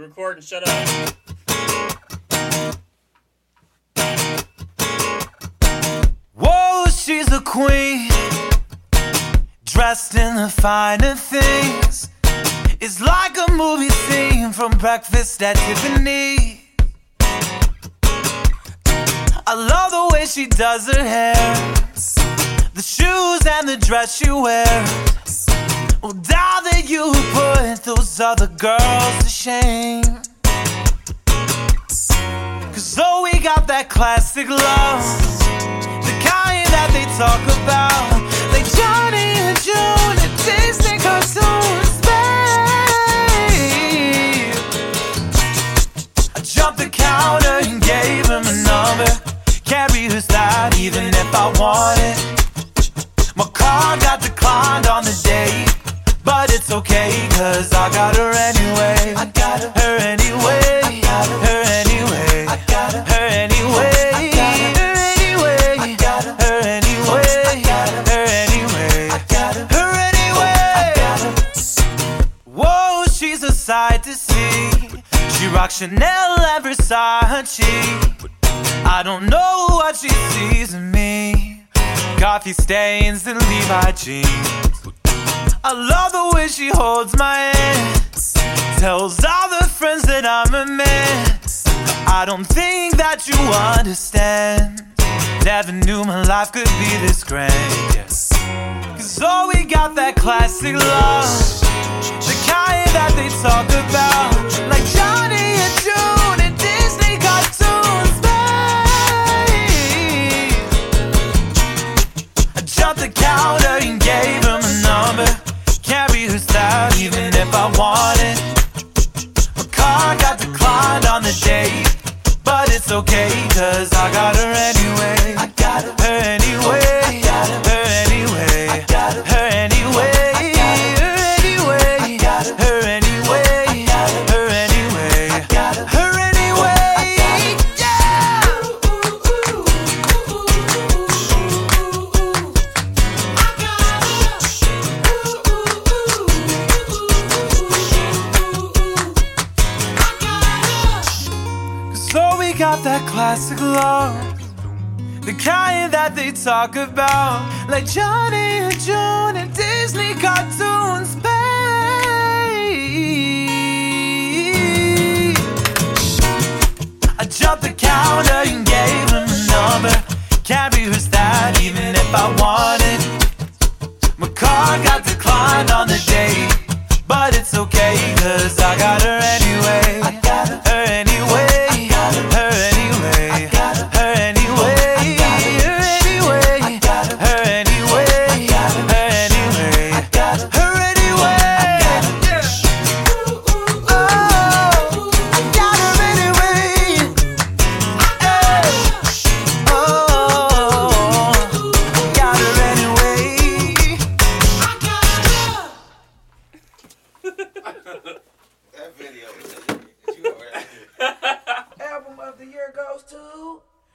Record and shut up. Whoa, she's a queen, dressed in the finer things. It's like a movie scene from Breakfast at Tiffany. I love the way she does her hair, the shoes and the dress she wears. Oh, now that you put those other girls to shame. Cause oh, we got that classic love. The kind that they talk about. Like Johnny and June and Disney cartoons, babe. I jumped the counter and gave him a number. Can't refuse that even if I want it. My car got declined on the date. But it's okay, a sight to see. She rocks Chanel and Versace. I don't know what she sees in me. Coffee stains and Levi jeans. I love the way she holds my hand. Tells all the friends that I'm a mess. I don't think that you understand. Never knew my life could be this grand. Cause oh, we got that classic love. That they talk about. Like Johnny and June and Disney cartoons, babe. I jumped the counter and gave him a number. Can't be who's that even if I want it. My car got declined on the date. But it's okay, cause I got her anyway. got that classic love. The kind that they talk about, like Johnny and June and Disney cartoons, babe. I jumped the counter and gave him a number. Can't be who's that even if I want.